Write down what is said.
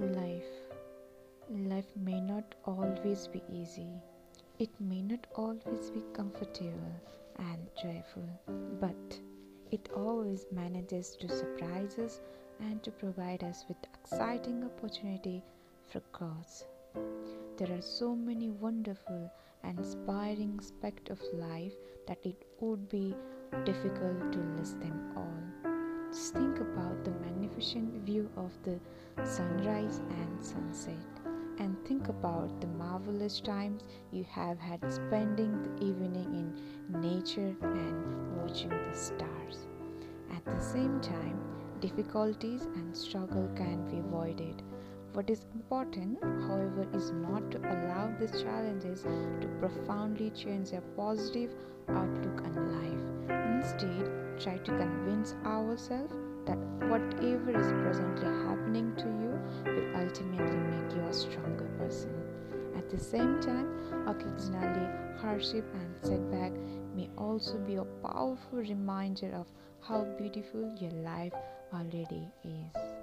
Life. Life may not always be easy. It may not always be comfortable and joyful, but it always manages to surprise us and to provide us with exciting opportunity for growth. There are so many wonderful and inspiring aspects of life that it would be difficult to list them all. Just think about view of the sunrise and sunset, and think about the marvelous times you have had spending the evening in nature and watching the stars. At the same time, difficulties and struggle can be avoided. What is important, however, is not to allow these challenges to profoundly change your positive outlook on life. Instead, try to convince ourselves that whatever is presently happening to you will ultimately make you a stronger person. At the same time, occasionally hardship and setback may also be a powerful reminder of how beautiful your life already is.